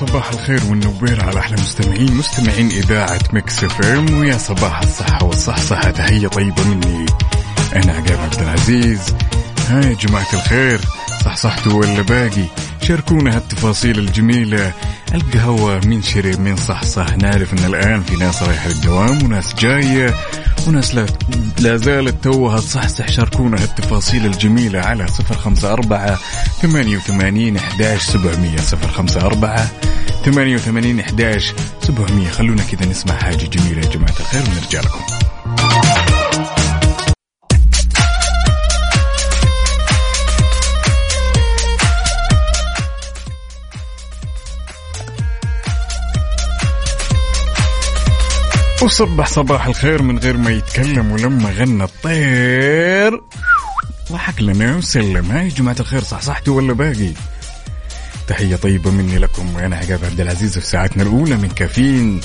صباح الخير والنور على أحلى مستمعين مستمعين إذاعة Mix FM ويا صباح الصحة والصحصحة. تحية طيبة مني. أنا عقاب عبد العزيز. ها يا جماعة الخير. صحصحتوا ولا باقي؟ شاركونا هالتفاصيل الجميلة. القهوة من شرب من صحصح. نعرف إن الآن في ناس رايحة للدوام وناس جاية وناس لا, زالت توها تصحصح. شاركونا هالتفاصيل الجميلة على صفر خمسة أربعة ثمانية وثمانين أحداش سبعمية. صفر خمسة أربعة ثمانية وثمانين أحداش سبعمية. خلونا كذا نسمع حاجة جميلة يا جماعة الخير ونرجع لكم. وصبح صباح الخير من غير ما يتكلم ولما غنى الطير. ضحك لنا وسلم. ها يا جماعة الخير صحصحتوا ولا باقي؟ تحية طيبة مني لكم وأنا عقاب عبد العزيز في ساعتنا الأولى من كافيين.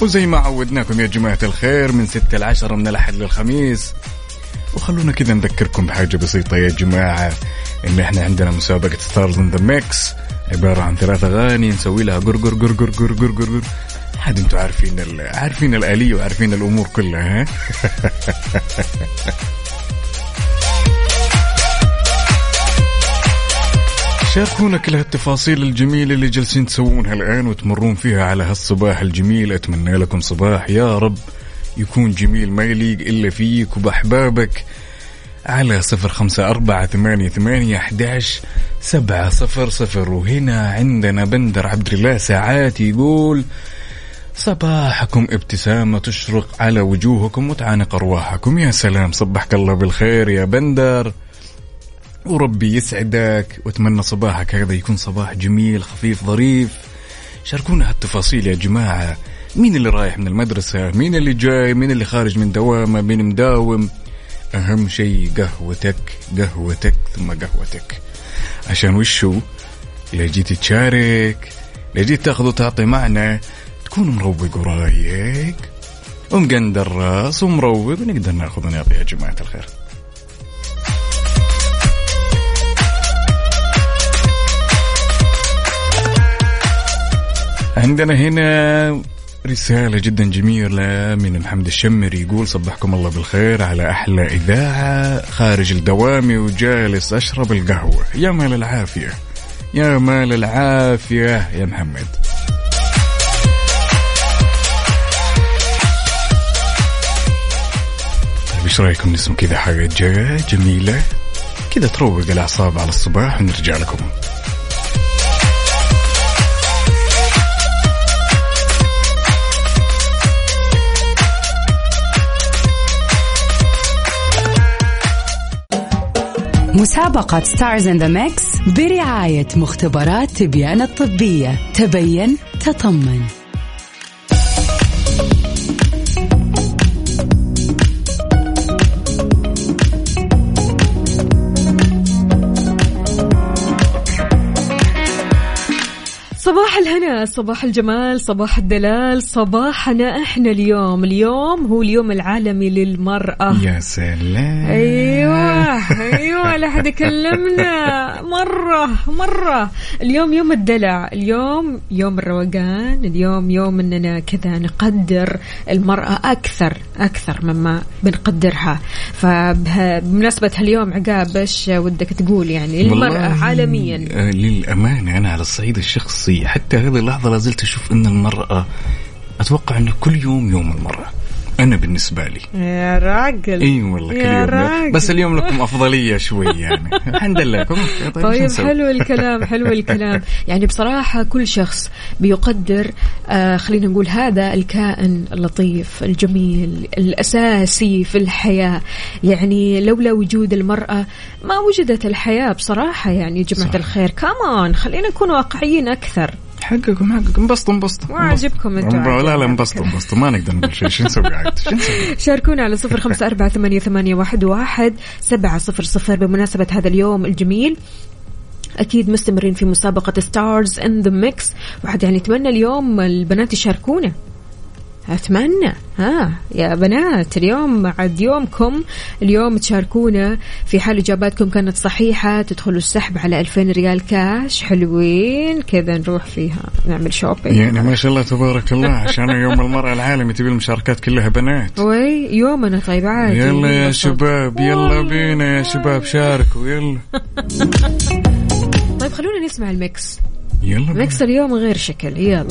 وزي ما عودناكم يا جماعة الخير من ستة لعشرة من الأحد للخميس. وخلونا كذا نذكركم بحاجة بسيطة يا جماعة إن إحنا عندنا مسابقة Stars in the Mix عبارة عن ثلاث أغاني نسوي لها قرقر قرقر قرقر قرقر عاد أنتم عارفين عارفين الآلية وعارفين الأمور كلها ها؟ شاركونا كل هالتفاصيل الجميلة اللي جالسين تسوونها الآن وتمرون فيها على هالصباح الجميل. أتمنى لكم صباح يا رب يكون جميل ما يليق إلا فيك وبأحبابك. على صفر خمسة أربعة ثمانية ثمانية أحداش سبعة صفر صفر. وهنا عندنا بندر عبد الله ساعات يقول صباحكم ابتسامة تشرق على وجوهكم وتعانق أرواحكم يا سلام صبحك الله بالخير يا بندر. وربي يسعدك وأتمنى صباحك هذا يكون صباح جميل خفيف ظريف. شاركونا هالتفاصيل يا جماعة. مين اللي رايح من المدرسة؟ مين اللي جاي؟ مين اللي خارج من دوامة؟ مين مداوم؟ أهم شيء قهوتك قهوتك ثم قهوتك. عشان وشو؟ لا جيت تشارك لا جيت تاخذ وتعطي معنا. تكون مروق ورايق. ومقندر راس ومروق ونقدر ناخذ ونعطي يا جماعة الخير. عندنا هنا رسالة جدا جميلة من محمد الشمري يقول صبحكم الله بالخير على أحلى إذاعة خارج الدوام وجالس أشرب القهوة. يا مال العافية يا مال العافية يا محمد. طيب إيش رأيكم؟ نسمع كذا حاجة جميلة. كذا تروق الأعصاب على الصباح ونرجع لكم. مسابقة Stars in the Mix برعاية مختبرات تبيان الطبية. تبين تطمن. صباح الهنا صباح الجمال صباح الدلال صباحنا إحنا اليوم. اليوم هو اليوم العالمي للمرأة. يا سلام. أيوه أيوه لا حد يكلمنا. مرة مرة. اليوم يوم الدلع. اليوم يوم الروقان. اليوم يوم إننا كذا نقدر المرأة أكثر أكثر مما بنقدرها. فبمناسبة هاليوم عقاب إيش ودك تقول يعني المرأة عالميا؟ آه، للأمانة أنا على الصعيد الشخصي. حتى هذه اللحظة لازلت أشوف أن المرأة أتوقع أنه كل يوم يوم المرأة. أنا بالنسبة لي. يا راجل. إي والله كل يا يوم راجل. بس اليوم لكم أفضلية شوي يعني. الحمد لله طيب, طيب؟ حلو الكلام حلو الكلام. يعني بصراحة كل شخص بيقدر آه خلينا نقول هذا الكائن اللطيف الجميل الأساسي في الحياة. يعني لولا وجود المرأة ما وجدت الحياة بصراحة يعني صح. الخير. كمان خلينا نكون واقعيين أكثر حقكم حقكم. انبسطوا انبسطوا. ما عجبكم أنتوا لا لا. انبسطوا انبسطوا. ما نقدر نقول شيء. شو نسوي عاد؟ شاركونا على صفر خمسة أربعة ثمانية, ثمانية واحد, واحد سبعة صفر صفر بمناسبة هذا اليوم الجميل. أكيد مستمرين في مسابقة Stars in the Mix واحد يعني يتمنى اليوم البنات يشاركونا. أتمنى. ها يا بنات اليوم عاد يومكم اليوم تشاركونا في حال إجاباتكم كانت صحيحة تدخلوا السحب على 2000 ريال كاش حلوين كذا نروح فيها نعمل shopping يعني ما شاء الله تبارك الله عشان يوم المرأة العالمي تبي المشاركات كلها بنات. وي يومنا طيب عادي يلا يا. شباب يلا بينا يا شباب شاركوا يلا. طيب خلونا نسمع ال mix. يلا. mix اليوم غير شكل. يلا.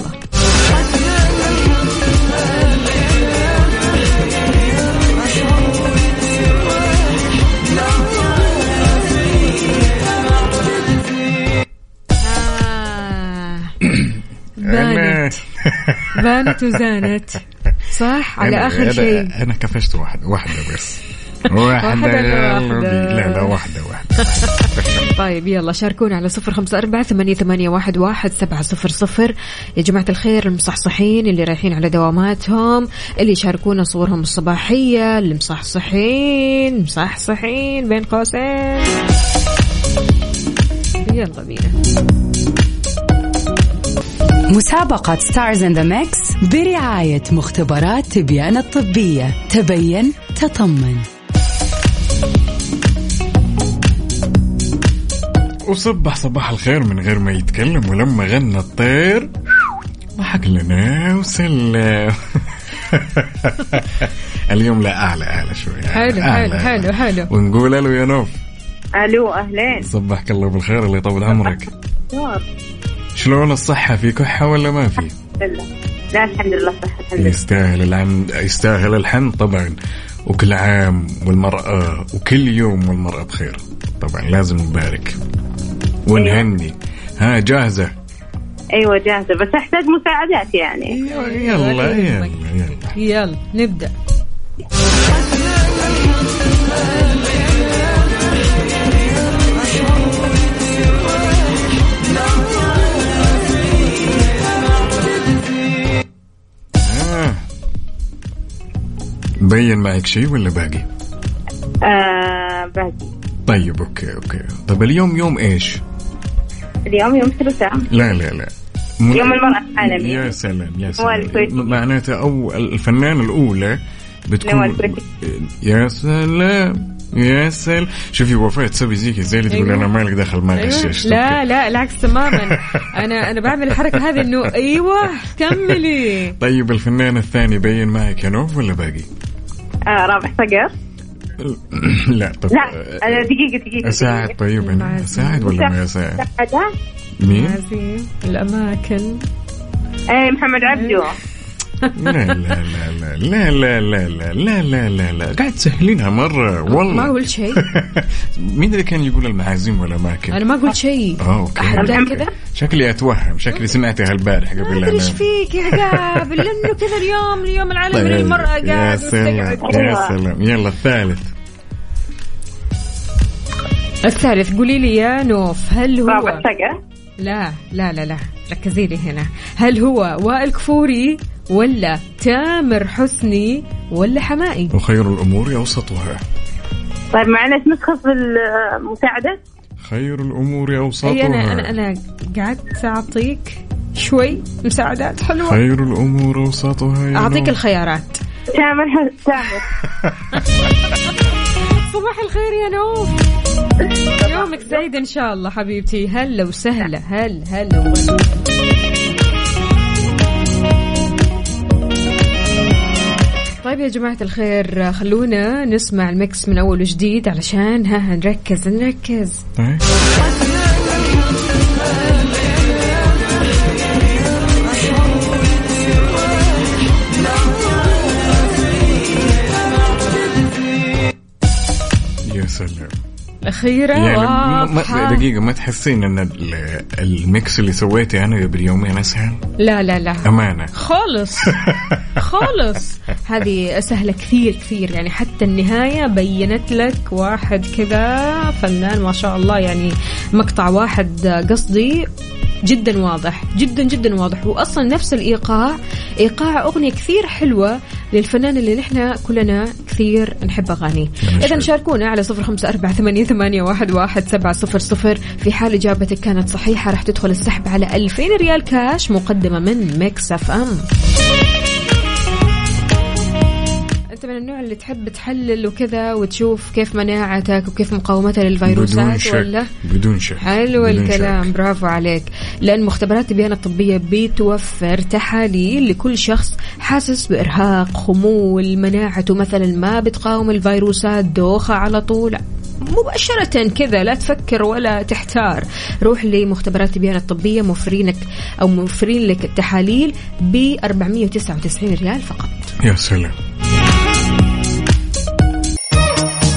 بانت. بانت وزانت. صح؟ على آخر شيء. أنا كفشت واحدة واحدة بس. واحدة واحدة. لا لا واحدة واحدة. طيب يلا شاركونا على صفر خمسة أربعة ثمانية, ثمانية واحد, واحد سبعة صفر صفر. يا جماعة الخير المصحصحين اللي رايحين على دواماتهم اللي يشاركونا صورهم الصباحية اللي مصحصحين مصحصحين بين قوسين. يلا بينا. مسابقة Stars in the Mix برعاية مختبرات تبيان الطبية. تبين تطمن. وصبح صباح الخير من غير ما يتكلم ولما غنى الطير ضحك لنا وسلم. اليوم لا أعلى أعلى شوي. حلو حلو. حلو حلو. ونقول ألو يا نوف. ألو أهلين. صبحك الله بالخير الله يطول عمرك. شلون الصحة في كحة ولا ما في؟ لا الحمد لله صح الحمد لله. يستاهل العم يستاهل الحمد طبعا وكل عام والمرأة وكل يوم والمرأة بخير. طبعا لازم نبارك. ونهني. ها جاهزة؟ أيوه جاهزة بس أحتاج مساعدات يعني. يلا يلا يلا يلا. يلا نبدأ. بين معك شيء ولا باقي؟ آه باقي طيب okay okay طب اليوم يوم إيش؟ اليوم يوم الثلاثاء لا لا لا م- يوم المرأة العالمي يا سلام يا سلام. معناته أو الفنانة الأولى بتكون. يا سلام يا سلام شوفي وفاء تسوي زي كذا زي اللي تقول أيوة. أنا مالك دخل ما أيوة. غششت لا لا العكس تماما أنا أنا بعمل الحركة هذه إنه أيوه كملي طيب الفنان الثاني بين معك يا نوف ولا باقي؟ آه رابح صقر لا طب لا آه دقيقة دقيقة أساعد. طيب أنا. أساعد ولا ما اساعد؟ مين؟ الأماكن إيه محمد عبده لا لا لا لا لا لا لا لا لا لا لا لا قاعد تسهلينها مرة ما والله قلت شيء مين اللي كان يقول المعازيم ولا ما كان؟ أنا ما قلت شيء آه أوكي ابدا كذا شكلي اتوهم شكلي سمعتها البارح ما قبل ادري إيش. فيك يا عقاب لأنه كذا اليوم اليوم العالمي طيب، للمراه يا قاعد سلام. يا سلام يلا الثالث الثالث قولي لي يا نوف هل هو لا لا لا لا ركزي لي هنا هل هو وائل كفوري ولا تامر حسني ولا حمائي وخير الأمور أوسطها. طيب معلش نسخص المساعدة خير الأمور أوسطها. أي أنا أنا أنا قعدت أعطيك شوي مساعدات حلوة. خير الأمور أوسطها يا أعطيك نور. الخيارات. تامر تامر. صباح الخير يا نوف يومك سعيد إن شاء الله حبيبتي. هلا وسهلا. هل هلا طيب يا جماعة الخير خلونا نسمع المكس من أول وجديد علشان ها نركز نركز طيب. يا سلام الأخيرة يعني واضحة. دقيقة ما تحسين إن ال- الميكس اللي سويته أنا قبل يومين أسهل؟ لا لا لا. أمانة. خالص. خالص. هذه سهلة كثير كثير. يعني حتى النهاية بينت لك واحد كذا فنان ما شاء الله يعني مقطع واحد قصدي. جدا واضح جدا جدا واضح. واصلا نفس الإيقاع إيقاع أغنية كثير حلوة للفنان اللي نحن كلنا كثير نحب أغانيه. اذا. شاركونا على صفر خمسة أربعة ثمانية, ثمانية واحد, واحد سبعة صفر صفر. في حال إجابتك كانت صحيحة راح تدخل السحب على 2000 ريال كاش مقدمة من Mix FM. انت من النوع اللي تحب تحلل وكذا وتشوف كيف مناعتك وكيف مقاومتها للفيروسات بدون شك ولا بدون شك حلو بدون الكلام شك. برافو عليك. لأن مختبرات البيانة الطبية بتوفر تحاليل لكل شخص حاسس بإرهاق خمول مناعته مثلا ما بتقاوم الفيروسات دوخة على طول. مباشرة كذا لا تفكر ولا تحتار. روح لمختبرات البيانة الطبية موفرينك أو موفرين لك التحاليل ب 499 ريال فقط. يا سلام.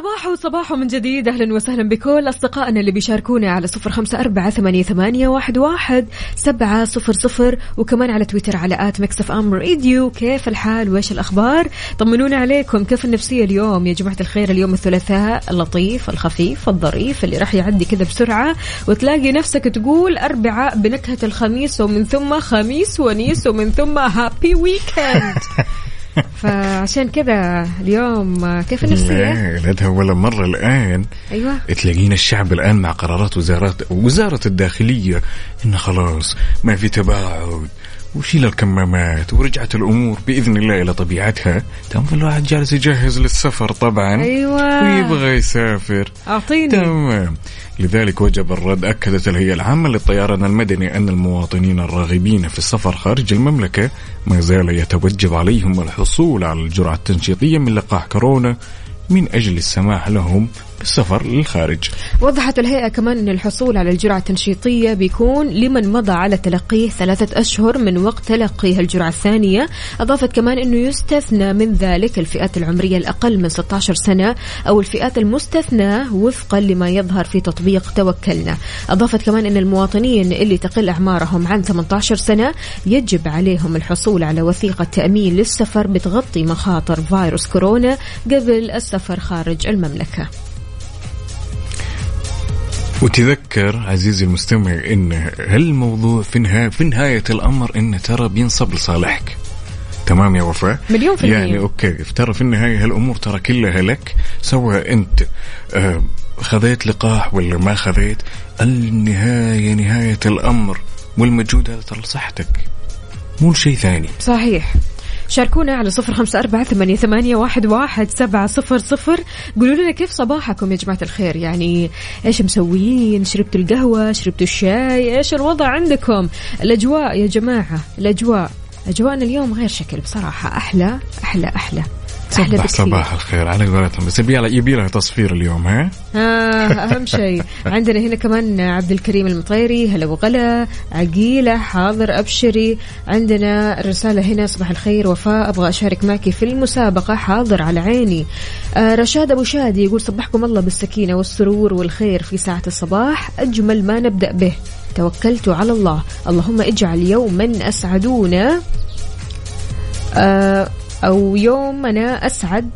صباح وصباح من جديد. أهلا وسهلا بكل أصدقائنا اللي بيشاركونا على صفر خمسة أربعة ثمانية, واحد, واحد سبعة صفر صفر. وكمان على تويتر على at Mix FM Radio. كيف الحال؟ وإيش الأخبار؟ طمنونا عليكم. كيف النفسية اليوم يا جماعة الخير؟ اليوم الثلاثاء اللطيف الخفيف الظريف اللي راح يعدي كذا بسرعة. وتلاقي نفسك تقول أربعاء بنكهة الخميس ومن ثم خميس ونيس ومن ثم happy weekend فعشان كذا اليوم كيف النفسية؟ لا ولا مرة الآن. أيوه. تلاقينا الشعب الآن مع قرارات وزارات وزارة الداخلية. إنه خلاص ما في تباعد. وشيل الكمامات؟ ورجعت الأمور بإذن الله إلى طبيعتها. تم الواحد جالس يجهز للسفر طبعا. أيوه. ويبغى يسافر. أعطيني. تمام. لذلك وجب الرد أكدت الهيئة العامة للطيران المدني أن المواطنين الراغبين في السفر خارج المملكة ما زال يتوجب عليهم الحصول على الجرعة التنشيطية من لقاح كورونا من أجل السماح لهم بالسفر للخارج. وضحت الهيئة كمان أن الحصول على الجرعة التنشيطية بيكون لمن مضى على تلقيه ثلاثة أشهر من وقت تلقيه الجرعة الثانية. أضافت كمان أنه يستثنى من ذلك الفئات العمرية الأقل من 16 سنة أو الفئات المستثناة وفقا لما يظهر في تطبيق توكلنا. أضافت كمان أن المواطنين اللي تقل أعمارهم عن 18 سنة يجب عليهم الحصول على وثيقة تأمين للسفر بتغطي مخاطر فيروس كورونا قبل السفر خارج المملكة. وتذكر عزيزي المستمع إن هالموضوع في نهاية في نهاية الأمر انه ترى بينصب لصالحك. تمام يا وفاء؟ مليون في المية. يعني أوكي ترى في النهاية هالأمور ترى كلها لك سواء أنت آه خذيت لقاح ولا ما خذيت النهاية نهاية الأمر والمجهود هذا ترى لصحتك مو لشيء ثاني. صحيح. شاركونا على صفر خمسة أربعة ثمانية, ثمانية واحد, واحد سبعة صفر صفر. قولوا لنا كيف صباحكم يا جماعة الخير؟ يعني إيش مسويين؟ شربتوا القهوة؟ شربتوا الشاي؟ إيش الوضع عندكم؟ الأجواء يا جماعة الأجواء أجواءنا اليوم غير شكل بصراحة. أحلى أحلى أحلى. صباح بكثير. صباح الخير. على قولتهم. بس يبي لها تصفير اليوم ها؟ آه أهم شيء. عندنا هنا كمان عبد الكريم المطيري. هلا وغلا. عقيلة حاضر أبشري. عندنا رسالة هنا. صباح الخير وفاء. أبغى أشارك معك في المسابقة. حاضر على عيني. آه رشاد أبو شادي يقول صبحكم الله بالسكينة والسرور والخير في ساعة الصباح. أجمل ما نبدأ به. توكلت على الله. اللهم اجعل يوما أسعدونا. آه أو يومنا أسعد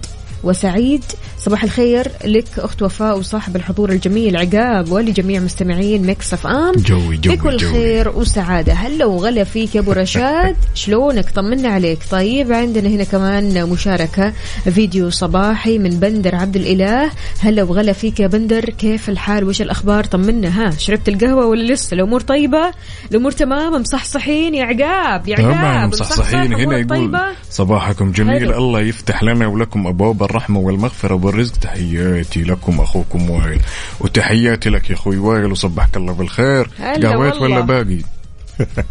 وسعيد صباح الخير لك أخت وفاء وصاحب الحضور الجميل عقاب ولجميع مستمعين Mix FM. جوي جوي بكل جوي. خير وسعادة. هلا وغلا فيك يا أبو رشاد. شلونك؟ طمنا عليك. طيب عندنا هنا كمان مشاركة فيديو صباحي من بندر عبد الإله. هلا وغلا فيك يا بندر. كيف الحال؟ وش الأخبار؟ طمنا. ها شربت القهوة ولا لسه؟ الأمور طيبة؟ الأمور تمام؟ مصحصحين يا عقاب يا عقاب. مصحصحين. مصحصح، هنا يقول طيبة؟ صباحكم جميل. حلو. الله يفتح لنا ولكم أبواب الرحمة والمغفرة. والرزق تحياتي لكم أخوكم وائل وتحياتي لك يا أخوي وائل وصبحك الله بالخير تقهويت. ولا باقي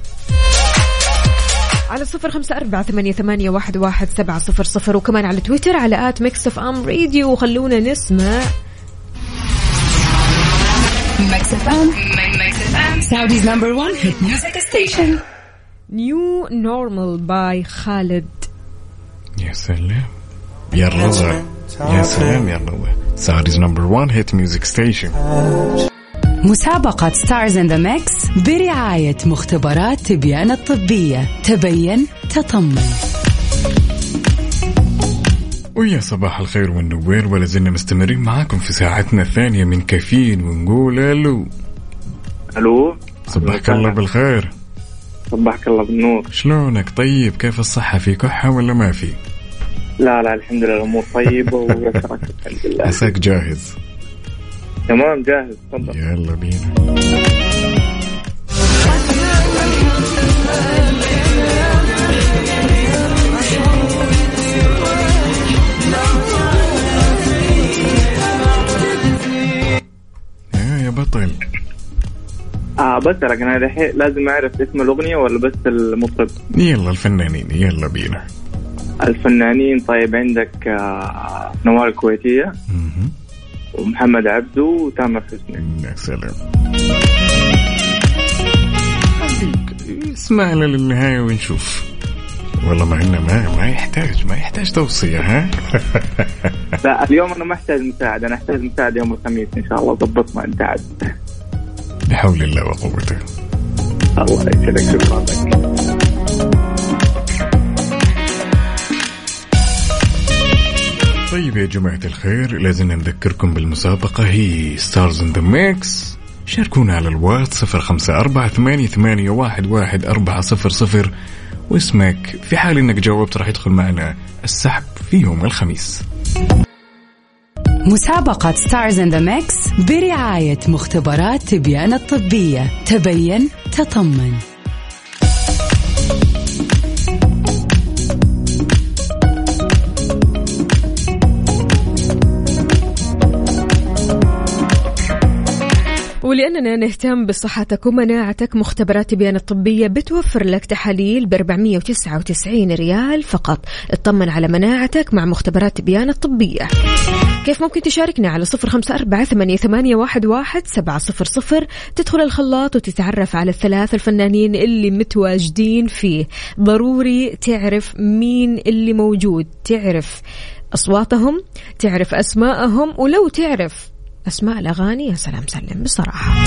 على صفر خمسة أربعة ثمانية, ثمانية واحد, واحد سبعة صفر صفر وكمان على تويتر على at Mix FM Radio وخلونا نسمع Mix FM. Mix FM. Saudi's number one hit music station. New Normal by Khalid يا سلام يا الرضا يا سلام يا الرضا Saudi's number 1 hit music station مسابقة Stars in the Mix برعاية مختبرات تبيان الطبية. تبين تطمن. ويا صباح الخير والنوير ولا زلنا مستمرين معاكم في ساعتنا الثانية من كافيين ونقول ألو. ألو؟ صبحك الله بالخير. صبحك الله بالنور. شلونك؟ طيب كيف الصحة؟ في كحة ولا ما في؟ لا لا الحمد لله الأمور طيبة ويسرك الحمد لله. عساك جاهز؟ تمام جاهز تفضل. يلا بينا. يا بطل. آه بسرق أنا دحين لازم أعرف اسم الأغنية ولا بس المطرب؟ يلا الفنانين يلا بينا. الفنانين طيب عندك آه نوال الكويتية مهم. ومحمد عبده وتامر حسني. يا سلام. اسمعنا للنهاية ونشوف. والله ما عندنا ما ما يحتاج ما يحتاج توصية ها؟ لا اليوم أنا ما أحتاج مساعدة أنا أحتاج مساعدة يوم الخميس إن شاء الله ضبطنا انت عاد بحول الله وقوته. الله يسعدك شكرا لك. طيب يا جماعة الخير لازم نذكركم بالمسابقة هي Stars in the Mix شاركونا على الواتس صفر خمسة أربعة ثمانية, ثمانية واحد, واحد أربعة صفر صفر. واسمك في حال إنك جاوبت راح يدخل معنا السحب في يوم الخميس. مسابقة Stars in the Mix برعاية مختبرات تبيان الطبية. تبين تطمن. ولأننا نهتم بصحتك ومناعتك مختبرات تبيان الطبية بتوفر لك تحاليل ب 499 ريال فقط. اطمن على مناعتك مع مختبرات تبيان الطبية. كيف ممكن تشاركنا على صفر خمسة أربعة ثمانية, واحد سبعة صفر صفر؟ تدخل الخلاط وتتعرف على الثلاث الفنانين اللي متواجدين فيه. ضروري تعرف مين اللي موجود. تعرف أصواتهم تعرف أسماءهم ولو تعرف أسماء الأغاني يا سلام سلم بصراحة.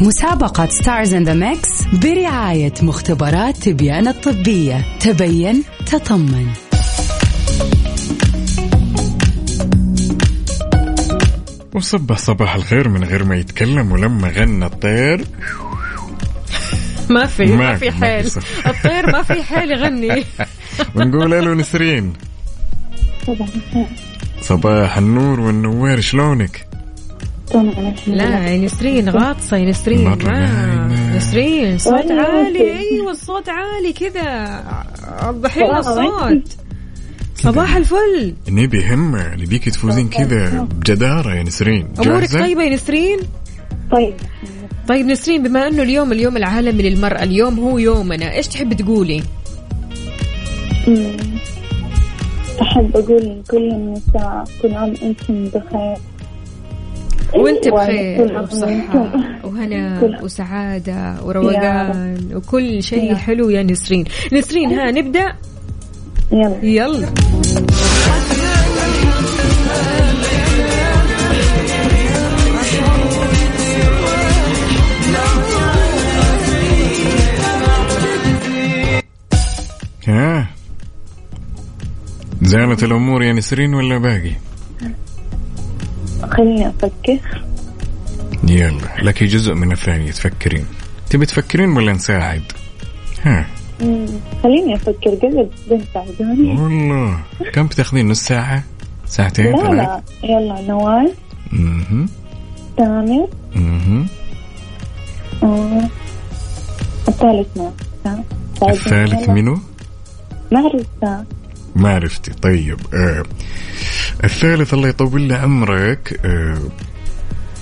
مسابقة Stars in the Mix برعاية مختبرات تبيان الطبية. تبين تطمن. وصبح صباح الخير من غير ما يتكلم ولما غنى الطير. ما في ما ما في- حيل. الطير ما في حيل يغني. ونقول له نسرين. صباح النور والنوير شلونك؟ لا يا نسرين غاطسة يا نسرين. نسرين صوت عالي. أيوه الصوت عالي كذا. وضحي لنا الصوت صباح الفل. نبي همة نبيك تفوزين كذا بجدارة يا نسرين. أمورك؟ طيبة يا نسرين؟ طيب. طيب نسرين بما أنه اليوم اليوم العالمي للمرأة اليوم هو يومنا إيش تحب تقولي. أحب أقول لكل النساء كل عام أنتم بخير. وأنت بخير وبصحة. وهنا وسعادة وروقان وكل شيء حلو. يا نسرين. نسرين ها نبدأ؟ يلا. يلا. زانت الأمور يا نسرين ولا باقي؟ خليني أفكر. يلا لك جزء من الثانية تفكرين. تبي تفكرين ولا نساعد؟ ها. خليني أفكر قبل بنساعدوني والله. كم بتاخذين؟ نص ساعة؟ ساعتين؟ لا لا. يلا نوال. مهم. تامر. آه. الثالث ما. الثالث. منو؟ ما عرفتها ما عرفتي طيب آه. الثالث الله يطول له عمرك آه.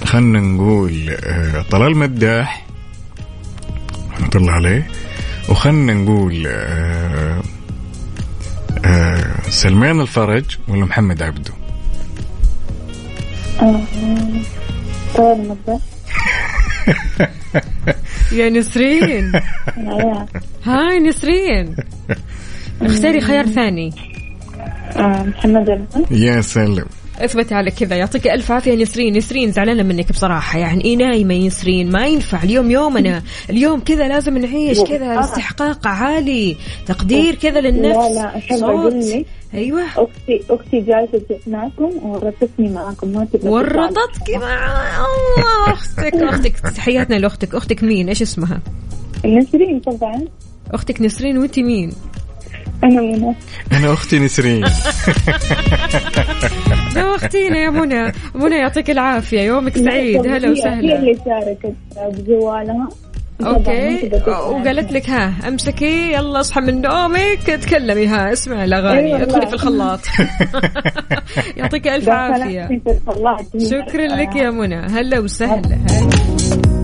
خلنا نقول آه. طلال مداح رحمة الله عليه وخلنا نقول آه. آه. سلمان الفرج ولا محمد عبده. طول مدة يا نسرين العيال هاي نسرين اختاري خيار ثاني. آه، محمد رمضان. يا سلام. اثبت على كذا يعطيك ألف عافية. نسرين نسرين زعلانة منك بصراحة. يعني إيه نايمة يا نسرين ما ينفع. اليوم يومنا اليوم كذا لازم نعيش كذا استحقاق عالي تقدير كذا للنفس. لا لا صوت. لك أيوه. أختي أختي جالسة معكم ورطتني معكم. ما تبغى. ورطتك مع الله أختك أختك. تحياتنا لأختك. أختك مين؟ إيش اسمها؟ نسرين طبعا. أختك نسرين وانت مين؟ أنا منى. أنا أختي نسرين. لا اختينا يا منى. منى يعطيك العافية. يومك سعيد. هلا هي- هي وسهلا. اللي شاركت بجوالها. أوكي. وقالت لك ها أمسكي يلا اصحى من نومك تكلمي ها اسمعي الأغاني والله. ادخلي في الخلاط. يعطيك ألف عافية. شكرا لك يا منى. هلا وسهلا. هلا.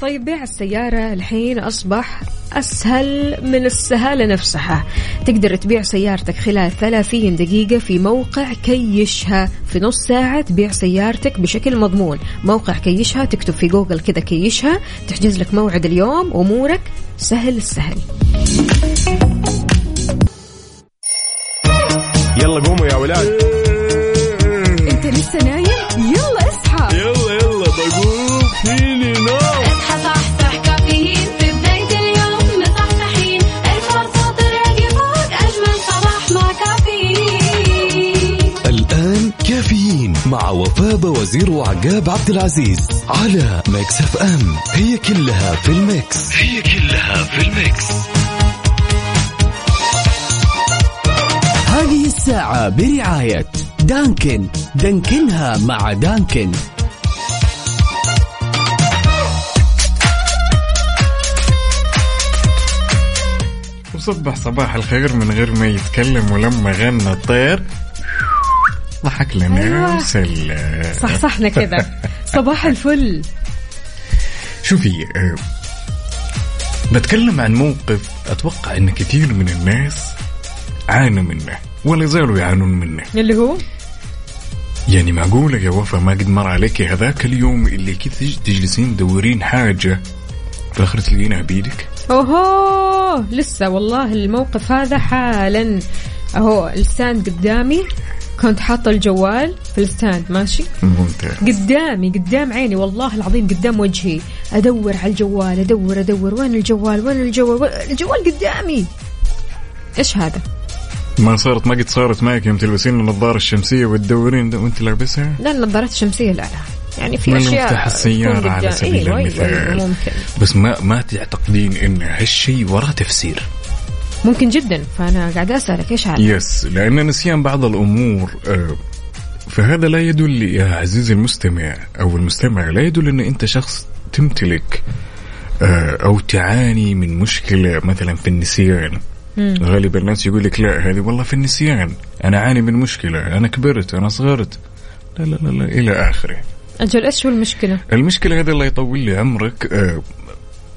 طيب بيع السيارة الحين أصبح أسهل من السهالة نفسها. تقدر تبيع سيارتك خلال 30 دقيقة في موقع كيشها. في نص ساعة تبيع سيارتك بشكل مضمون. موقع كيشها تكتب في جوجل كذا كيشها. تحجز لك موعد اليوم أمورك سهل السهل. يلا قوموا يا ولاد. أنت لسه نايم؟ يلا اصحى. يلا يلا بقوم فيني نوم. مع وفاء وزير وعقاب عبد العزيز على Mix FM. هي كلها في ال Mix. هي كلها في الميكس. هذه الساعة برعاية دانكن. دانكنها مع دانكن. وصبح صباح الخير من غير ما يتكلم ولما غنى الطير. ضحك لنا أيوة. وسلم صح صحنا كذا صباح الفل. شوفي آه، بتكلم عن موقف أتوقع إن كثير من الناس عانوا منه ولا زالوا يعانون منه. اللي هو؟ يعني معقولة يا وفا ما قد مر عليك هذاك اليوم اللي كذا تج- تجلسين تدورين حاجة في الآخر تلاقينها بيدك. أوهو لسه والله الموقف هذا حالا. أهو الستاند قدامي. كنت حاطه الجوال في ال stand ماشي؟ ممتاز. قدامي قدام عيني والله العظيم قدام وجهي. أدور على الجوال أدور أدور. وين الجوال؟ وين الجوال؟ وين الجوال قدامي؟ إيش هذا؟ ما صارت ما قد صارت معك يوم تلبسين النظارة الشمسية وتدورين وأنت لابسها لا النظارات الشمسية لا لا. يعني في من أشياء مفتاح السيارة على. سبيل أيوة، المثال. ممكن. بس ما ما تعتقدين إن هالشيء وراه تفسير. ممكن جدا فأنا قاعدة أسألك إيش هذا؟ يس لأن نسيان بعض الأمور آه، فهذا لا يدل يا عزيزي المستمع أو المستمع لا يدل أن أنت شخص تمتلك آه، أو تعاني من مشكلة مثلا في النسيان. غالبا الناس يقول لك لا هذه والله في النسيان. أنا أعاني من مشكلة أنا كبرت أنا صغرت. لا لا لا, لا إلى آخره. أجل إيش هو المشكلة؟ المشكلة هذا الله يطول لي عمرك آه،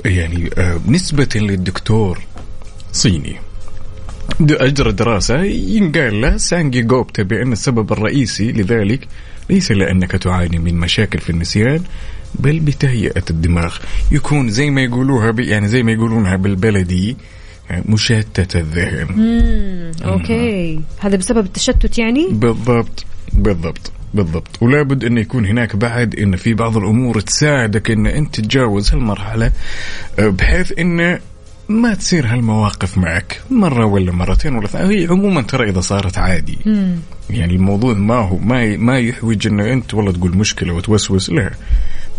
يعني آه، نسبة للدكتور صيني. أجرى دراسة ينقال له سانجي جوبتا بأن السبب الرئيسي لذلك ليس لأنك تعاني من مشاكل في النسيان بل بتهيئة الدماغ. يكون زي ما يقولوها يعني زي ما يقولونها بالبلدي مشتت الذهن. أوكي. هذا بسبب التشتت يعني؟ بالضبط بالضبط بالضبط. ولا بد انه يكون هناك بعد أن في بعض الأمور تساعدك أن أنت تتجاوز هالمرحلة بحيث انه ما تصير هالمواقف معك مرة ولا مرتين ولا ثلاثة هي عموما ترى إذا صارت عادي. يعني الموضوع ما هو ما ما يحوج ان أنت والله تقول مشكلة وتوسوس لا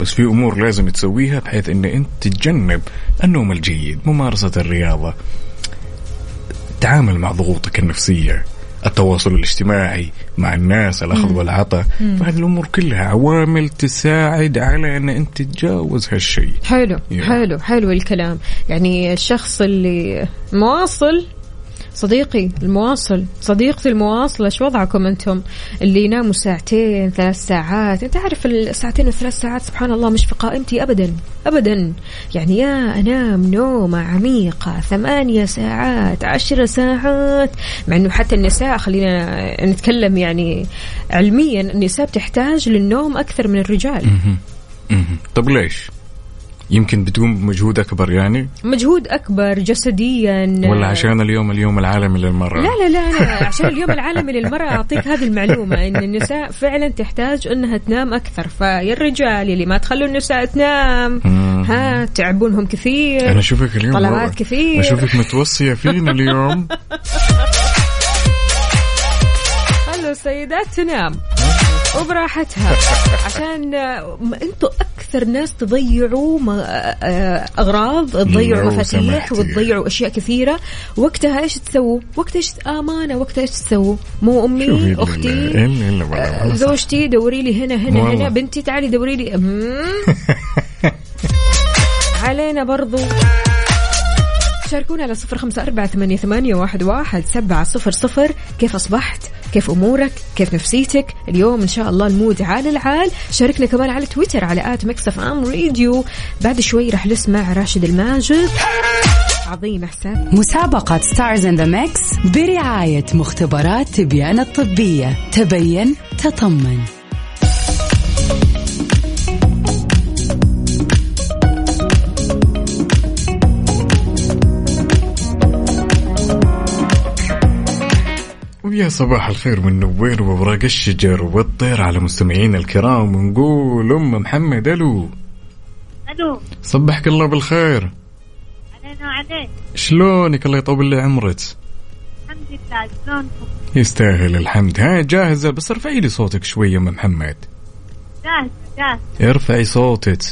بس في أمور لازم تسويها بحيث إن أنت تتجنب النوم الجيد ممارسة الرياضة التعامل مع ضغوطك النفسية. التواصل الاجتماعي مع الناس الأخذ والعطاء. فهذه الأمور كلها عوامل تساعد على أن أنت تتجاوز هالشيء. حلو Yeah. حلو حلو الكلام. يعني الشخص اللي مواصل صديقي المواصل صديقتي المواصلة إيش وضعكم أنتم اللي يناموا ساعتين ثلاث ساعات أنت عارف الساعتين والثلاث ساعات سبحان الله مش في قائمتي ابدا ابدا يعني يا أنام نومة عميقة ثمانية ساعات عشر ساعات مع إنه حتى النساء خلينا نتكلم يعني علميا النساء بتحتاج للنوم أكثر من الرجال. طب ليش؟ يمكن بتقوم بمجهود أكبر يعني؟ مجهود أكبر جسديا. ولا عشان اليوم اليوم العالمي للمرأة. لا لا لا أنا عشان اليوم العالمي للمرأة أعطيك هذه المعلومة إن النساء فعلا تحتاج إنها تنام أكثر. فيا الرجال اللي ما تخلوا النساء تنام. ها تعبونهم كثير أنا أشوفك اليوم طلبات كثير. أشوفك متوصية فينا اليوم. خلوا السيدات تنام. وبراحتها عشان آه، أنتوا أكثر ناس تضيعوا آه، أغراض تضيعوا مفاتيح. وتضيعوا أشياء كثيرة وقتها إيش تسووا؟ وقتها إيش امانه وقتها إيش تسووا؟ مو أمي أختي آه، زوجتي دوري لي هنا هنا. هنا بنتي تعالي دوري لي. علينا برضو شاركونا على صفر خمسة أربعة ثمانية, ثمانية واحد, واحد سبعة صفر صفر. كيف أصبحت؟ كيف أمورك؟ كيف نفسيتك؟ اليوم إن شاء الله ال mood عال العال. شاركنا كمان على تويتر على at Mix FM Radio. بعد شوي رح نسمع راشد الماجد. عظيم حساب مسابقة Stars in the Mix برعاية مختبرات تبيان الطبية. تبين تطمن. ويا صباح الخير والنوير وورق الشجر والطير على مستمعينا الكرام. ونقول أم محمد ألو. ألو. صبحك الله بالخير. علينا وعليك. شلونك؟ الله يطول لي عمرك. الحمد لله. شلونكم؟ يستاهل الحمد. ها جاهزة؟ بس ارفعي لي صوتك شوية أم محمد. جاهزة جاهزة. ارفعي صوتك.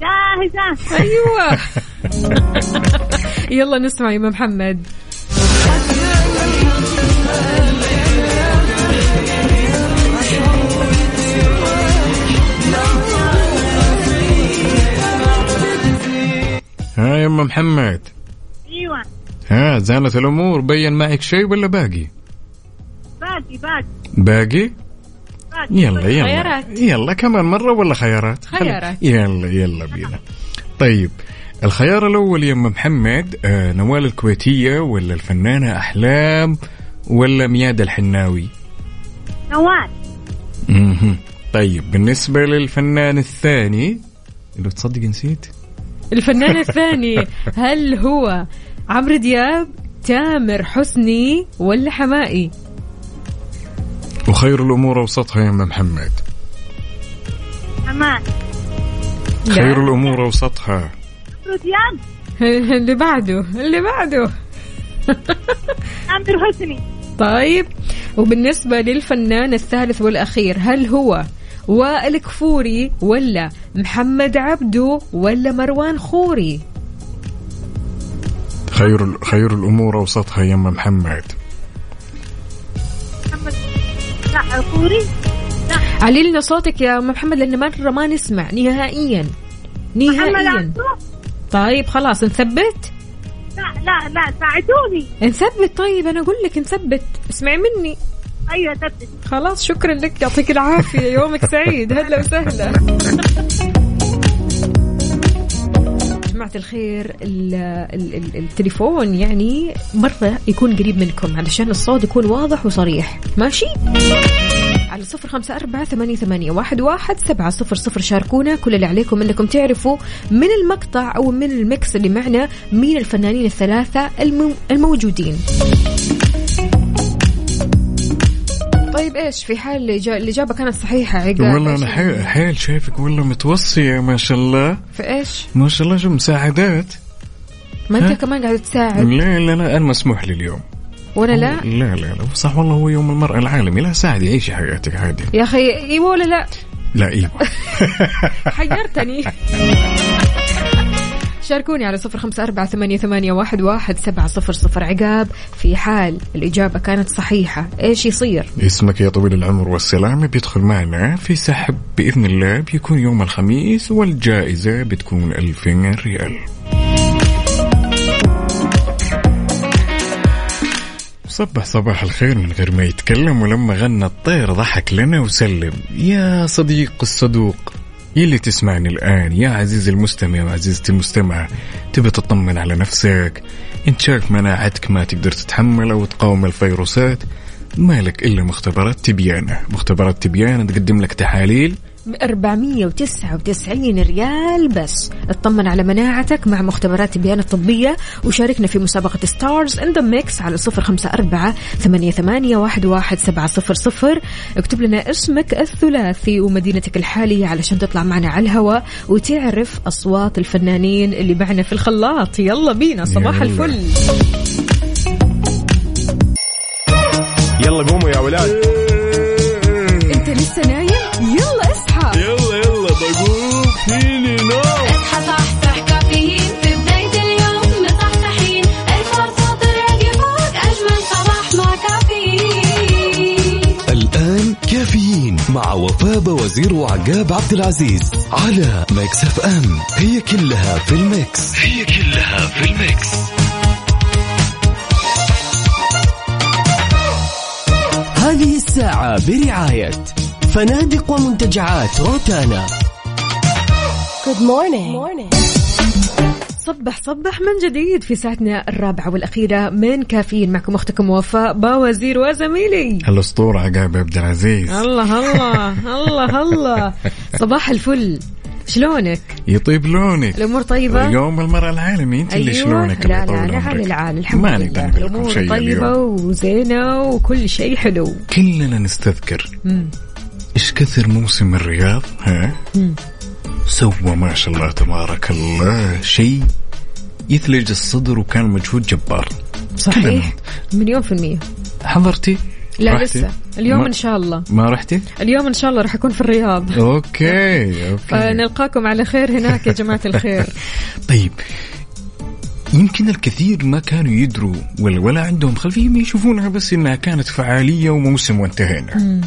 جاهزة. أيوة. يلا نسمع يا أم محمد. ها يا ام محمد. أيوه. ها زانت الأمور بين معك شيء ولا باقي؟ باقي باقي. باقي؟ باقي. يلا يلا. خيارات. يلا كمان مرة ولا خيارات؟ خيارات. يلا يلا بينا. طيب الخيار الأول يا أم محمد آه نوال الكويتية ولا الفنانة أحلام ولا مياد الحناوي؟ نوال. طيب بالنسبة للفنان الثاني لو تصدق نسيت؟ الفنان الثاني هل هو عمرو دياب تامر حسني ولا حمائي وخير الأمور أوسطها يا أم محمد. حماد خير الأمور أوسطها. عمرو دياب. اللي بعده اللي بعده. تامر حسني. طيب وبالنسبة للفنان الثالث والأخير هل هو وائل كفوري ولا محمد عبده ولا مروان خوري. خير خير الأمور أوسطها يا محمد. محمد لا فوري علي لنا صوتك يا محمد لأن مرة ما نسمع نهائيا. نهائيا. طيب خلاص نثبت؟ لا لا لا ساعدوني. نثبت. طيب أنا أقول لك نثبت. اسمعي مني. أيوه ثبت خلاص شكرا لك. يعطيك العافية. يومك سعيد. هلا وسهلا. جماعة الخير ال ال ال التليفون يعني مرة يكون قريب منكم علشان الصوت يكون واضح وصريح. ماشي؟ على صفر خمسة أربعة ثمانية, ثمانية واحد, واحد سبعة صفر صفر. شاركونا. كل اللي عليكم أنكم تعرفوا من المقطع أو من المكس اللي معنا مين الفنانين الثلاثة المو الموجودين. طيب إيش في حال الاجابه كانت صحيحة عقاب؟ والله أنا حيل, حيل شايفك والله متوصية ما شاء الله. في إيش؟ ما شاء الله شو مساعدات؟ ما؟ أنت كمان قاعد تساعد. لا لا لا أنا مسموح لي اليوم. وأنا لا؟ لا لا لا صح والله هو يوم المرأة العالمي لا ساعدي عيشي حياتك عادي. يا أخي إيوه ولا لا؟ لا إيوه. حيرتني. شاركوني على صفر خمسة أربعة ثمانية, ثمانية واحد, واحد سبعة صفر صفر. عقاب في حال الإجابة كانت صحيحة إيش يصير؟ اسمك يا طويل العمر والسلامة بيدخل معنا في سحب بإذن الله بيكون يوم الخميس والجائزة بتكون 2000 ريال. صبح صباح الخير من غير ما يتكلم ولما غنى الطير ضحك لنا وسلم. يا صديق الصدوق. يلي تسمعني الآن. يا عزيزي المستمع وعزيزتي المستمعة تبي تطمن على نفسك؟ انت شايف مناعتك ما تقدر تتحمل أو تقاوم الفيروسات مالك إلا مختبرات تبيانة. مختبرات تبيانة تقدم لك تحاليل ب 499 ريال بس. اطمن على مناعتك مع مختبرات البيانة الطبية وشاركنا في مسابقة Stars in the Mix على صفر خمسة أربعة ثمانية, ثمانية واحد, واحد سبعة صفر صفر. اكتب لنا اسمك الثلاثي ومدينتك الحالية علشان تطلع معنا على الهواء وتعرف أصوات الفنانين اللي معنا في الخلاط. يلا بينا صباح يلا. الفل. يلا قوموا يا ولاد. انت لسه نايم؟ يلا. يلا يلا بقوم فيني نوم. اصحى صحصح كافيين. في بداية اليوم مصحصحين. الفرصة تراقي فوق أجمل صباح مع كافيين. الآن كافيين مع وفاء وزير وعقاب عبد العزيز على Mix FM. هي كلها في ال Mix. هي كلها في ال Mix. هذه الساعة برعاية فنادق ومنتجعات روتانا. صبح صبح من جديد في ساعتنا الرابعة والأخيرة من كافيين. معكم أختكم وفاء باوزير وزميلي. الاسطوره عقاب عبد العزيز. الله الله الله الله. صباح الفل. شلونك؟ يطيب لونك. الأمور طيبة؟ يوم المرأة العالمي. أنت اللي شلونك لا لا لا على. العال الحمد ما لله. شيء طيبة اليوم. وزينة وكل شيء حلو. كلنا نستذكر. مم. إيش كثر موسم الرياض ها. سوى ما شاء الله تبارك الله شيء يثلج الصدر وكان مجهود جبار. صحيح. مليون في المية. حضرتي؟ لا رحتي؟ لسه. اليوم ما- إن شاء الله. ما رحتي؟ اليوم إن شاء الله راح أكون في الرياض. okay okay. فنلقاكم على خير هناك يا جماعة الخير. طيب يمكن الكثير ما كانوا يدروا ولا ولا عندهم خلفية ما يشوفونها بس إنها كانت فعالية وموسم وانتهينا.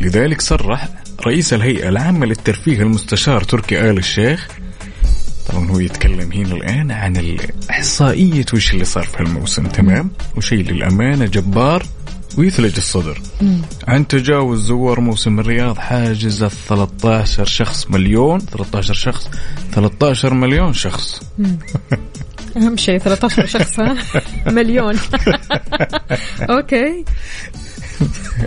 لذلك صرح رئيس الهيئة العامة للترفيه المستشار تركي آل الشيخ. طبعا هو يتكلم هنا الآن عن الإحصائية وش اللي صار في الموسم تمام؟ وشيء للأمانة جبار ويثلج الصدر. عن تجاوز زوار موسم الرياض حاجز ال 13 شخص مليون 13 شخص 13 مليون شخص. أهم شيء 13 شخص مليون. أوكي.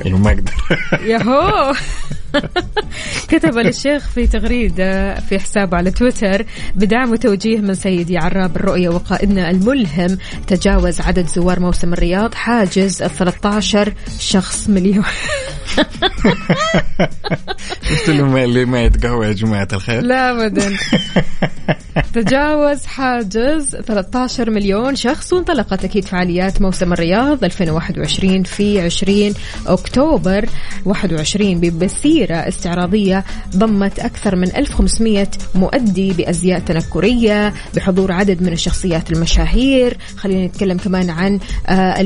اللي ما أقدر ياهو. كتب الشيخ في تغريدة في حسابه على تويتر بدعم وتوجيه من سيدي عراب الرؤية وقائدنا الملهم تجاوز عدد زوار موسم الرياض حاجز ال 13 شخص مليون. ما اللي ما يتقهوى يا جماعة الخير. لا ابدا. تجاوز حاجز 13 مليون شخص وانطلقت أكيد فعاليات موسم الرياض 2021 في 20 أكتوبر 21 بمسيره استعراضية ضمت أكثر من 1500 مؤدي بأزياء تنكرية بحضور عدد من الشخصيات المشاهير. خلينا نتكلم كمان عن آه،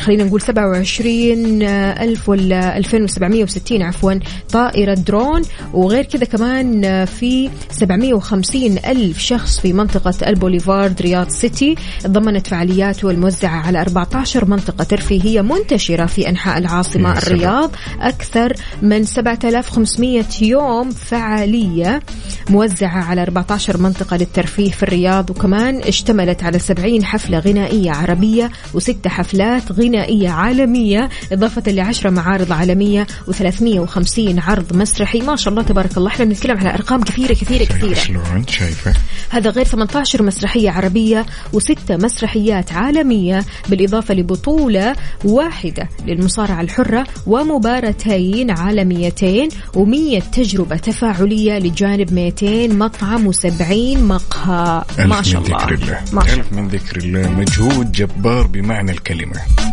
خلينا نقول 27 ألف ولا 2760 عفوا طائرة درون. وغير كذا كمان آه، في 750 ألف شخص في منطقة البوليفارد رياض سيتي ضمنت فعالياته الموزعة على 14 منطقة ترفيهية منتشرة في أنحاء العاصمة. الرياض. أكثر من 7500 يوم فعالية موزعة على 14 منطقة للترفيه في الرياض. وكمان اشتملت على 70 حفلة غنائية عربية وست حفلات غنائية. عالمية إضافة لعشرة معارض عالمية و350 عرض مسرحي. ما شاء الله تبارك الله إحنا بنتكلم على أرقام كثيرة كثيرة كثيرة. شلون؟ شايفة. هذا غير 18 مسرحية عربية وستة مسرحيات عالمية بالإضافة لبطولة واحدة للمصارعة الحرة ومباراتين عالميتين و100 تجربة تفاعلية لجانب 200 مطعم و70 مقهى. ما شاء من الله. ذكر الله. ما شاء ألف من ذكر الله. مجهود جبار بمعنى الكلمة.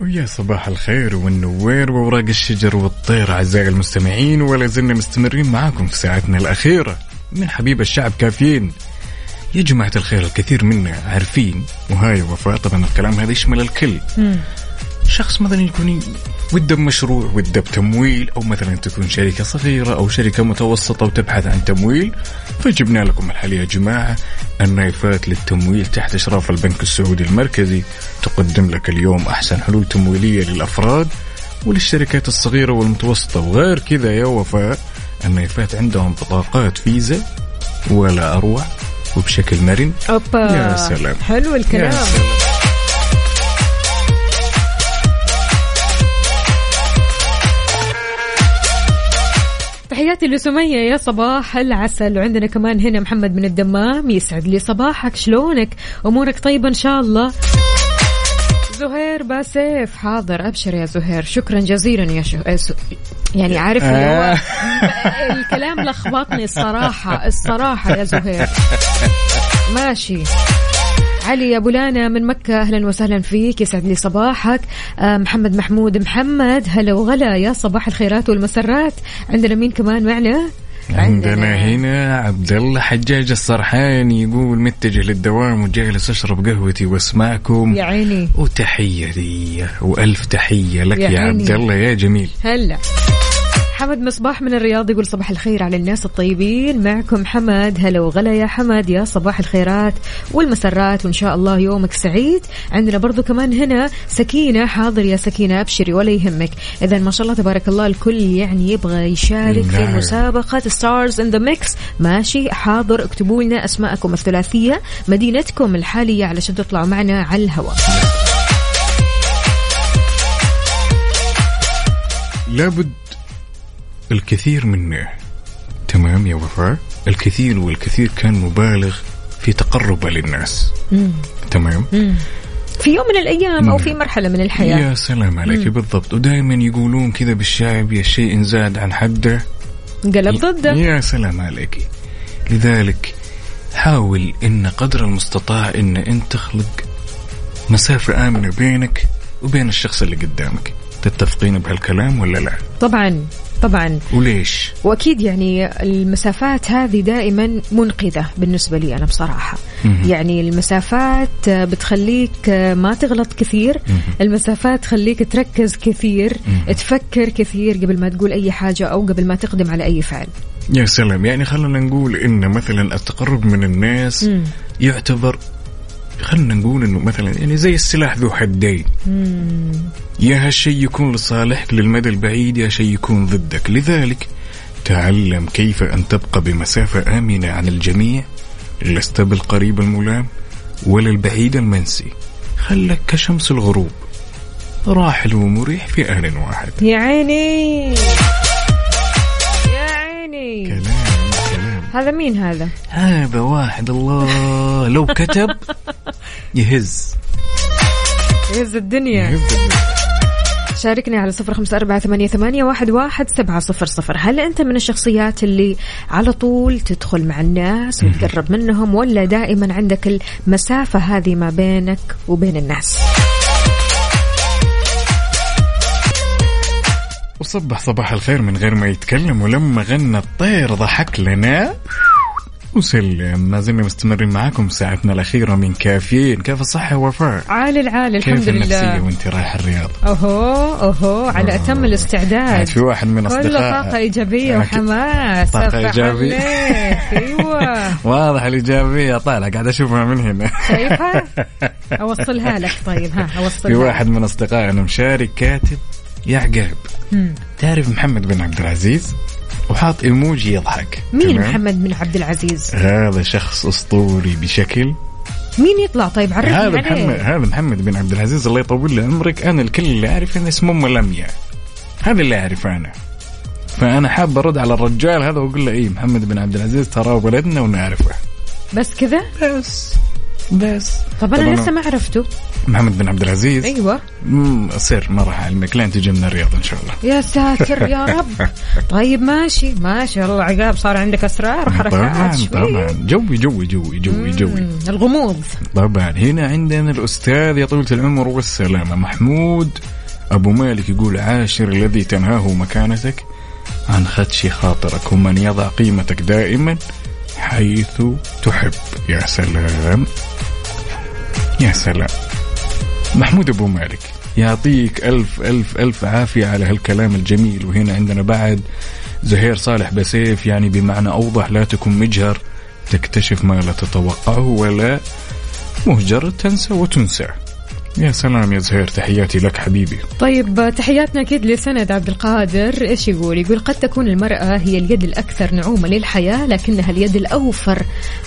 ويا صباح الخير والنوير وأوراق الشجر والطير أعزائي المستمعين ولا زلنا مستمرين معاكم في ساعتنا الأخيرة. من حبيب الشعب كافيين. يا جماعة الخير الكثير منا عارفين وهاي وفاء. طبعا الكلام هذا يشمل الكل. شخص مثلا يكون وده بمشروع وده بتمويل أو مثلا تكون شركة صغيرة أو شركة متوسطة وتبحث عن تمويل. فجبنا لكم الحل يا جماعة. النايفات للتمويل تحت إشراف البنك السعودي المركزي. تقدم لك اليوم أحسن حلول تمويلية للأفراد وللشركات الصغيرة والمتوسطة. وغير كذا يا وفاء النايفات عندهم بطاقات فيزا ولا أروع وبشكل مرن. أوبا. يا سلام. حلو الكلام. يا سلام. تحياتي لسمية يا صباح العسل. وعندنا كمان هنا محمد من الدمام يسعد لي صباحك. شلونك؟ أمورك طيبة إن شاء الله. زهير باسيف حاضر. أبشر يا زهير. شكرا جزيلا يا شو... يعني عارف اللي هو الكلام لخبطني الصراحه الصراحة يا زهير. ماشي. علي ابو لانا من مكة. أهلا وسهلا فيك. يسعد لي صباحك. آه، محمد محمود محمد. هلا وغلا. يا صباح الخيرات والمسرات. عندنا مين كمان معنا؟ عندنا هنا عبد الله حجاج السرحان يقول متجه للدوام وجالس أشرب قهوتي واسمعكم يا عيني. وتحية لي. وألف تحية لك يا يا. عبد الله. يا جميل. هلا. حمد مصباح من الرياض يقول صباح الخير على الناس الطيبين. معكم حمد هلا وغلا يا حمد يا صباح الخيرات والمسرات وإن شاء الله يومك سعيد. عندنا برضو كمان هنا سكينة. حاضر يا سكينة. أبشري ولا يهمك. اذا ما شاء الله تبارك الله الكل يعني يبغى يشارك في نعم. مسابقة Stars in the Mix ماشي. حاضر. اكتبوا لنا أسماءكم الثلاثية. مدينتكم الحالية علشان تطلعوا معنا على الهواء. لابد الكثير منه. تمام يا وفاء؟ الكثير والكثير كان مبالغ في تقربه للناس. تمام؟ في يوم من الأيام أو في مرحلة من الحياة. يا سلام عليك بالضبط. ودائما يقولون كذا بالشعب يا شيء إن زاد عن حده. قلب ضده. يا سلام عليك. لذلك حاول إن قدر المستطاع إن أنت تخلق مسافة آمنة بينك وبين الشخص اللي قدامك. تتفقين بهالكلام ولا لا؟ طبعا. طبعا. وليش؟ وأكيد يعني المسافات هذه دائما منقذة بالنسبة لي أنا بصراحة. مهم. يعني المسافات بتخليك ما تغلط كثير. المسافات تخليك تركز كثير تفكر كثير قبل ما تقول أي حاجة أو قبل ما تقدم على أي فعل. يا سلام. يعني خلينا نقول إن مثلا التقرب من الناس مم. يعتبر خلينا نقول إنه مثلا يعني زي السلاح ذو حدين. يا هالشيء يكون لصالحك للمدى البعيد يا شيء يكون ضدك. لذلك تعلم كيف أن تبقى بمسافة آمنة عن الجميع لست بالقريب الملام ولا البعيد المنسي. خلك كشمس الغروب. راحل ومريح في آن واحد. يا عيني! هذا مين هذا؟ هذا واحد الله. لو كتب يهز. يهز الدنيا. يهز شاركني على صفر خمسة أربعة ثمانية, ثمانية واحد, واحد سبعة صفر صفر. هل أنت من الشخصيات اللي على طول تدخل مع الناس وتقرب منهم ولا دائما عندك المسافة هذه ما بينك وبين الناس؟ وصبح صباح الخير من غير ما يتكلم ولما غنى الطير ضحك لنا. وسلم ما زلنا مستمرين معاكم ساعتنا الأخيرة من كافيين. كيف الصحة وفاء عالي العالي الحمد كيف النفسية لله. وانت رايح الرياض؟ أوهو أوهو على أتم الاستعداد. في واحد من كله أصدقاء. طاقة إيجابية. وحماس. طاقة إيجابية. أيوة. واضح الإيجابية. طالع قاعد أشوفها من هنا. شايفها أوصلها لك طيب. ها أوصلها. في واحد من أصدقائنا مشارك كاتب. يا عقاب. تعرف محمد بن عبد العزيز؟ وحاط إيموجي يضحك. مين تمام؟ محمد بن عبد العزيز؟ هذا شخص أسطوري بشكل. مين يطلع طيب؟ عرفني هذا عليه. محمد هذا محمد بن عبد العزيز الله يطول له عمرك. أنا الكل اللي أعرف انه اسمه ام لميا هذا اللي أعرف أنا. فأنا حاب أرد على الرجال هذا وأقول له إيه محمد بن عبد العزيز ترى ولدنا ونعرفه. بس كذا؟ بس. بس. طب أنا لسه ما عرفته. محمد بن عبد العزيز. أيوه. سر ما راح أعلمك. لين تجي من الرياض إن شاء الله. يا ساتر يا رب. طيب ماشي. ماشي. والله عقاب صار عندك أسرار. وحركات طبعا. طبعا. جوي جوي جوي جوي جوي. الغموض. طبعا. هنا عندنا الأستاذ يا طويلة العمر والسلامة محمود أبو مالك يقول عاشر الذي تنهاه مكانتك عن خدش خاطرك ومن يضع قيمتك دائما حيث تحب. يا سلام. يا سلام. محمود أبو مالك يعطيك ألف ألف ألف عافية على هالكلام الجميل. وهنا عندنا بعد زهير صالح بسيف يعني بمعنى أوضح لا تكن مجهر تكتشف ما لا تتوقعه ولا مهجر تنسى وتنسى. يا سلام يا زهير تحياتي لك حبيبي. طيب تحياتنا أكيد لسند عبد القادر. إيش يقول؟ يقول قد تكون المرأة هي اليد الأكثر نعومة للحياة لكنها اليد الأوفر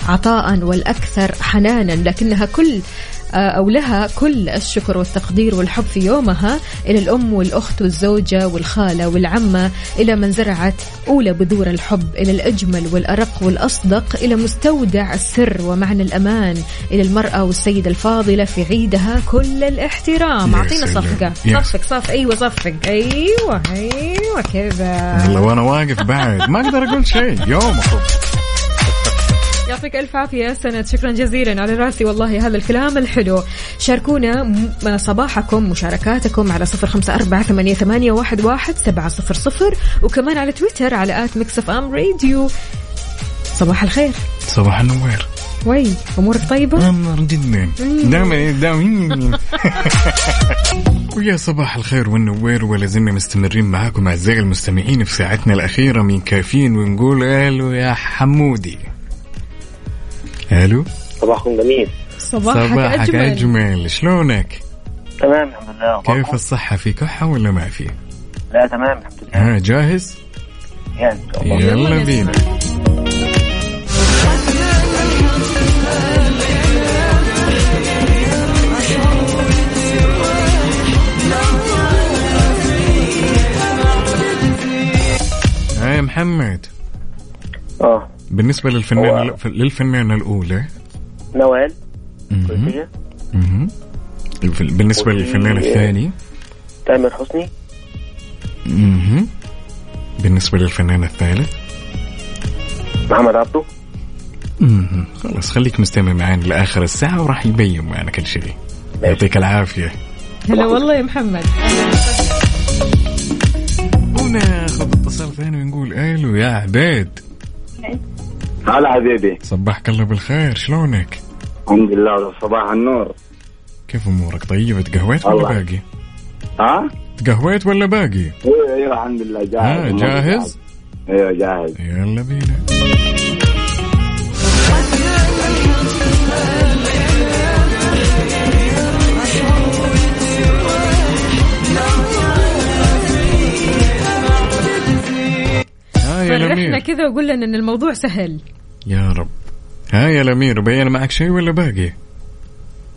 عطاء والأكثر حنانا لكنها كل أو لها كل الشكر والتقدير والحب في يومها إلى الأم والأخت والزوجة والخالة والعمة إلى من زرعت أولى بذور الحب إلى الأجمل والأرق والأصدق إلى مستودع السر ومعنى الأمان إلى المرأة والسيدة الفاضلة في عيدها كل الاحترام. أعطينا. صفقة. صفق صف أيوة صفق أيوة أيوة كذا. والله وأنا واقف بعد. ما أقدر أقول شيء. يوم أخذ. يعطيك ألف عافية يا سند. شكرا جزيلا على رأسي. والله هذا الكلام الحلو. شاركونا صباحكم مشاركاتكم على صفر خمسة أربعة ثمانية, ثمانية واحد, واحد سبعة صفر صفر. وكمان على تويتر على at Mix FM Radio. صباح الخير. صباح النوير. وي أمورك طيبة؟ أمر جدا دائما دائما ويا صباح الخير والنوير ولا زلنا مستمرين معاكم أعزائي المستمعين في ساعتنا الأخيرة من كافيين ونقول ألو يا حمودي. ألو؟ صباحكم جميل. صباحك, صباحك أجمل, أجمل. شلونك؟ تمام الحمد لله. كيف الصحة؟ في كحة ولا ما في؟ لا تمام الحمد لله. ها جاهز؟ يعني. يلا يلا بينا. ها يا محمد. آه. بالنسبة للفنان هو- للفنانة الأولى. نوال. بالنسبة وفي- للفنان الثاني تامر حسني. مهم. بالنسبة للفنان الثالث. محمد عبده. مهم. خلاص خليك مستمع معانا لآخر الساعة وراح يبين معنا كل شيء. يعطيك العافية. هلا والله يا محمد. وناخذ اتصال ثاني ونقول ألو يا عبيد. هلا حبيبي صبحك الله بالخير شلونك؟ الحمد لله صباح النور كيف أمورك طيبة تقهويت ولا. باقي؟ ها؟ تقهويت ولا باقي؟ أيوه أيوه الحمد لله جاهز ها جاهز؟ أيوه جاهز يلا بينا يا فرحنا كذا وقول لنا إن الموضوع سهل. يا رب. ها يا الأمير بين معك شيء ولا باقي؟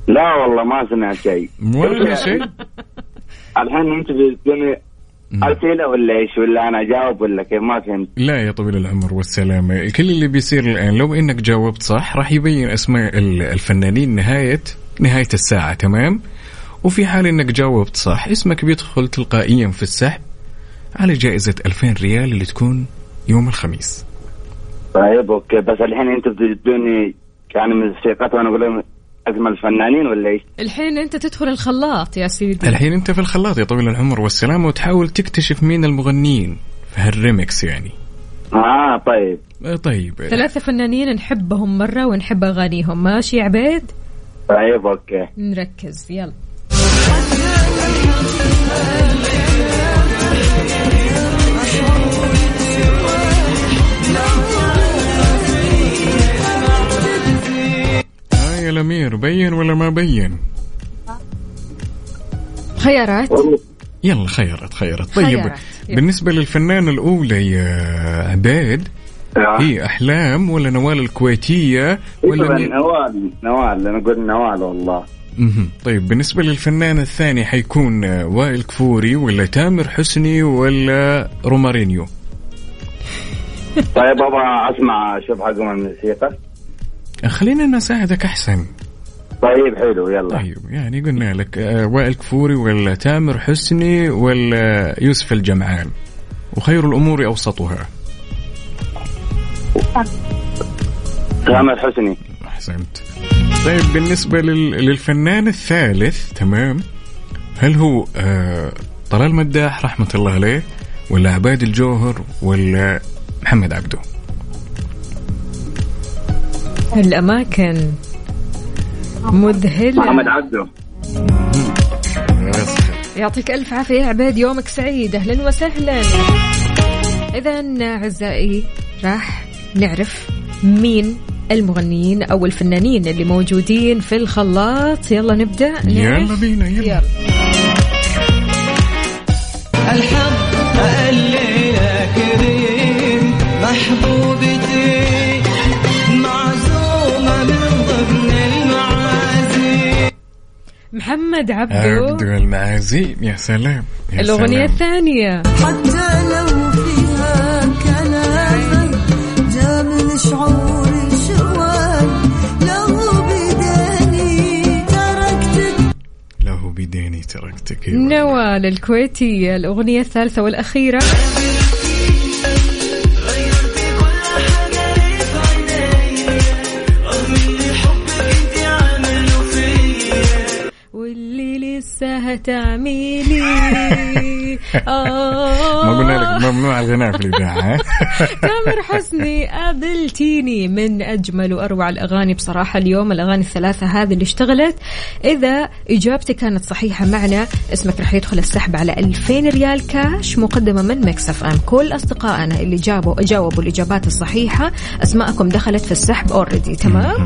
لا والله ما سمعت شيء. ولا شيء؟ الحين أنت بتدوني اسئله ولا إيش ولا أنا اجاوب ولا كيف؟ ما فهمت. لا يا طويل العمر والسلامة. كل اللي بيصير الآن لو إنك جاوبت صح راح يبين أسماء ال- الفنانين نهاية نهاية الساعة تمام؟ وفي حال إنك جاوبت صح اسمك بيدخل تلقائيا في السحب على جائزة 2000 ريال اللي تكون يوم الخميس. طيب okay. بس الحين أنت بتدوني يعني موسيقات وأنا أقول لهم أجمل الفنانين ولا إيش؟ الحين أنت تدخل الخلاط يا سيدي. الحين أنت في الخلاط يا طويل العمر والسلامة وتحاول تكتشف مين المغنيين في هالريمكس يعني. آه طيب. آه، طيب. ثلاثة فنانين نحبهم مرة ونحب أغانيهم. ماشي يا عبيد؟ طيب okay. نركز يلا. يا الأمير بين ولا ما بين خيارات يلا خيرت خيرت طيب. يلا. بالنسبة للفنانة الأولى يا عبيد آه. هي أحلام ولا نوال الكويتية ولا؟ نوال نوال أنا أقول نوال والله. طيب بالنسبة للفنان الثاني حيكون وائل كفوري ولا تامر حسني ولا رومارينيو طيب أبغى أسمع شوف حقهم الموسيقى خلينا نساعدك أحسن. طيب حلو يلا. طيب يعني قلنا لك آه، وائل كفوري ولا تامر حسني ولا يوسف الجمعان وخير الأمور أوسطها. تامر حسني. أحسنت. طيب بالنسبة لل... للفنان الثالث تمام. هل هو آه طلال مداح رحمة الله عليه ولا عباد الجوهر ولا محمد عبده؟ الأماكن. مذهلة. محمد عبده. يعطيك ألف عافية يا عبيد يومك سعيد. أهلا وسهلا. اذا أعزائي راح نعرف مين المغنيين أو الفنانين اللي موجودين في الخلاط. يلا نبدأ. يلا. بينا يلا. يلا. محمد عبدو. عبد المعازيم يا سلام. يا الأغنية سلام. الثانية. حتى لو فيها كلام جا من شعوري شوال لو بداني تركتك. له بديني تركتك. نوال الكويتية. الأغنية الثالثة والأخيرة. لسه هتعملي آه ما قلنا لك ممنوع الغناء في الاذاعه؟ تامر حسني قابلتيني من أجمل وأروع الأغاني بصراحة اليوم الأغاني الثلاثة هذه اللي اشتغلت. إذا إجابتك كانت صحيحة معنا اسمك راح يدخل السحب على 2000 ريال كاش مقدمة من Mix FM. كل أصدقائنا اللي جابوا جاوبوا الإجابات الصحيحة أسماءكم دخلت في السحب already تمام؟